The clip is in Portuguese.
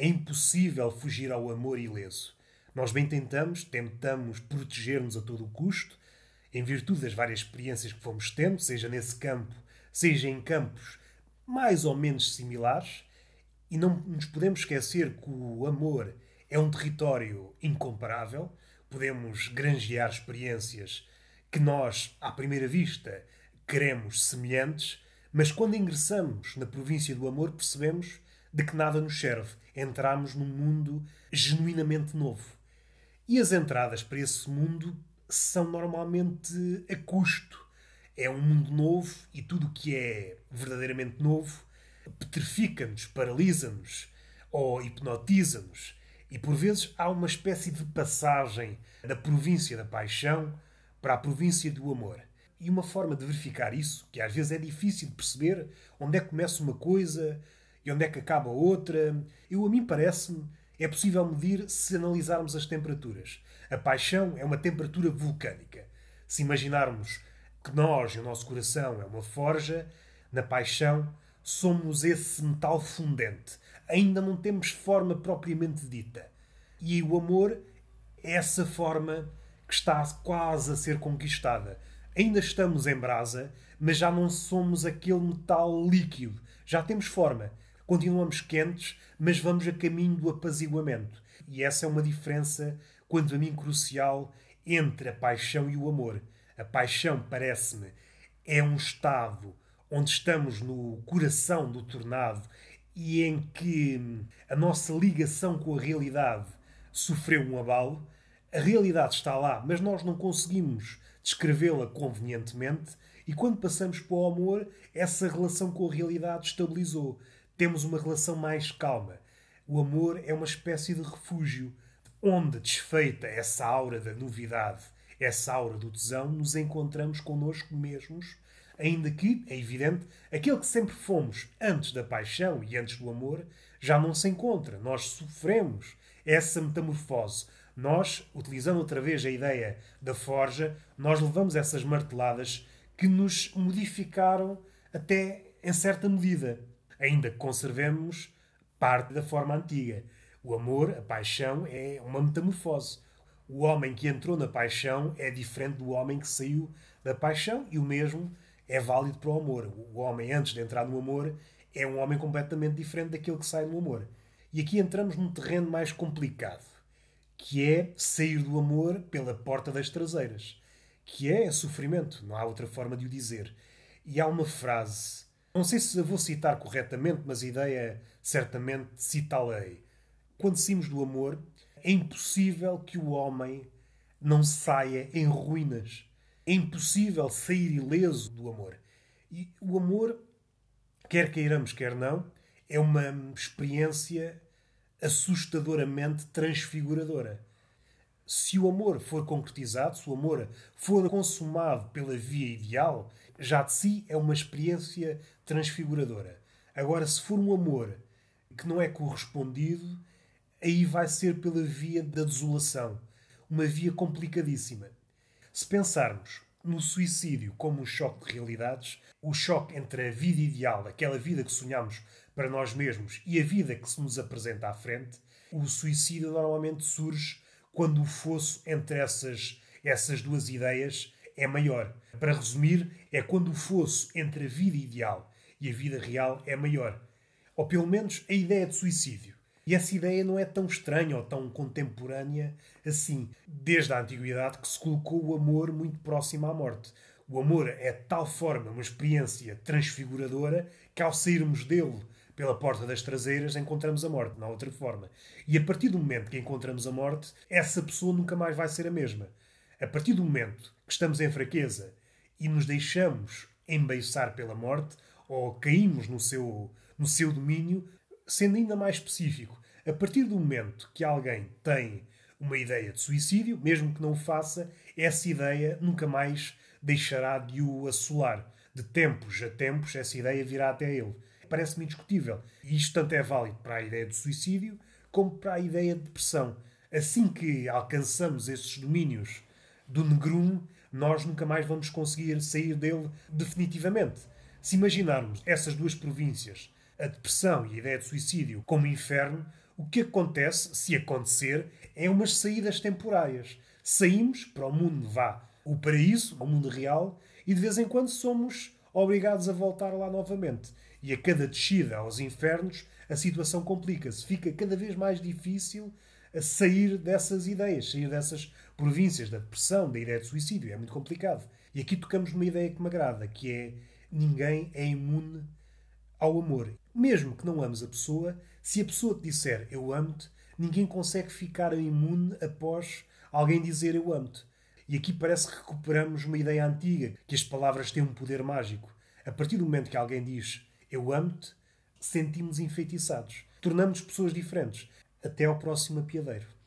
É impossível fugir ao amor ileso. Nós bem tentamos, tentamos proteger-nos a todo o custo, em virtude das várias experiências que fomos tendo, seja nesse campo, seja em campos mais ou menos similares, e não nos podemos esquecer que o amor é um território incomparável. Podemos granjear experiências que nós, à primeira vista, queremos semelhantes, mas quando ingressamos na província do amor, percebemos de que nada nos serve. Entramos num mundo genuinamente novo. E as entradas para esse mundo são normalmente a custo. É um mundo novo e tudo o que é verdadeiramente novo petrifica-nos, paralisa-nos ou hipnotiza-nos. E por vezes há uma espécie de passagem da província da paixão para a província do amor. E uma forma de verificar isso, que às vezes é difícil de perceber onde é que começa uma coisa e onde é que acaba outra, eu a mim parece-me é possível medir se analisarmos as temperaturas. A paixão é uma temperatura vulcânica. Se imaginarmos que nós e o nosso coração é uma forja, na paixão somos esse metal fundente. Ainda não temos forma propriamente dita. E o amor é essa forma que está quase a ser conquistada. Ainda estamos em brasa, mas já não somos aquele metal líquido. Já temos forma. Continuamos quentes, mas vamos a caminho do apaziguamento. E essa é uma diferença, quanto a mim, crucial entre a paixão e o amor. A paixão, parece-me, é um estado onde estamos no coração do tornado e em que a nossa ligação com a realidade sofreu um abalo. A realidade está lá, mas nós não conseguimos descrevê-la convenientemente. E quando passamos para o amor, essa relação com a realidade estabilizou. Temos uma relação mais calma. O amor é uma espécie de refúgio, onde, desfeita essa aura da novidade, essa aura do tesão, nos encontramos connosco mesmos Ainda que, é evidente, aquele que sempre fomos antes da paixão e antes do amor já não se encontra. Nós sofremos essa metamorfose. Nós, utilizando outra vez a ideia da forja, nós levamos essas marteladas que nos modificaram até em certa medida. Ainda que conservemos parte da forma antiga. O amor, a paixão, é uma metamorfose. O homem que entrou na paixão é diferente do homem que saiu da paixão e o mesmo é válido para o amor. O homem, antes de entrar no amor, é um homem completamente diferente daquele que sai no amor. E aqui entramos num terreno mais complicado, que é sair do amor pela porta das traseiras, que é sofrimento, não há outra forma de o dizer. E há uma frase, não sei se a vou citar corretamente, mas a ideia certamente citá-la-ei. Quando saímos do amor, é impossível que o homem não saia em ruínas é impossível sair ileso do amor. E o amor, quer queiramos, quer não, é uma experiência assustadoramente transfiguradora. Se o amor for concretizado, se o amor for consumado pela via ideal, já de si é uma experiência transfiguradora. Agora, se for um amor que não é correspondido, aí vai ser pela via da desolação. Uma via complicadíssima. Se pensarmos no suicídio como um choque de realidades, o choque entre a vida ideal, aquela vida que sonhamos para nós mesmos, e a vida que se nos apresenta à frente, o suicídio normalmente surge quando o fosso entre essas, essas duas ideias é maior. Para resumir, é quando o fosso entre a vida ideal e a vida real é maior. Ou pelo menos a ideia de suicídio. E essa ideia não é tão estranha ou tão contemporânea assim. Desde a antiguidade que se colocou o amor muito próximo à morte. O amor é de tal forma uma experiência transfiguradora que ao sairmos dele pela porta das traseiras encontramos a morte, há outra forma. E a partir do momento que encontramos a morte, essa pessoa nunca mais vai ser a mesma. A partir do momento que estamos em fraqueza e nos deixamos embeiçar pela morte, ou caímos no seu, no seu domínio, sendo ainda mais específico, a partir do momento que alguém tem uma ideia de suicídio, mesmo que não o faça, essa ideia nunca mais deixará de o assolar. De tempos a tempos, essa ideia virá até ele. Parece-me indiscutível. E isto tanto é válido para a ideia de suicídio como para a ideia de depressão. Assim que alcançamos esses domínios do negrume, nós nunca mais vamos conseguir sair dele definitivamente. Se imaginarmos essas duas províncias a depressão e a ideia de suicídio como inferno, O que acontece, se acontecer, é umas saídas temporárias. Saímos para o mundo vá, o paraíso, o mundo real, e de vez em quando somos obrigados a voltar lá novamente. E a cada descida aos infernos, a situação complica-se. Fica cada vez mais difícil a sair dessas ideias, sair dessas províncias da depressão, da ideia de suicídio. É muito complicado. E aqui tocamos numa ideia que me agrada, que é ninguém é imune ao amor. Mesmo que não ames a pessoa, se a pessoa te disser eu amo-te, ninguém consegue ficar imune após alguém dizer eu amo-te. E aqui parece que recuperamos uma ideia antiga, que as palavras têm um poder mágico. A partir do momento que alguém diz eu amo-te, sentimos enfeitiçados. Tornamos pessoas diferentes. Até ao próximo apiadeiro.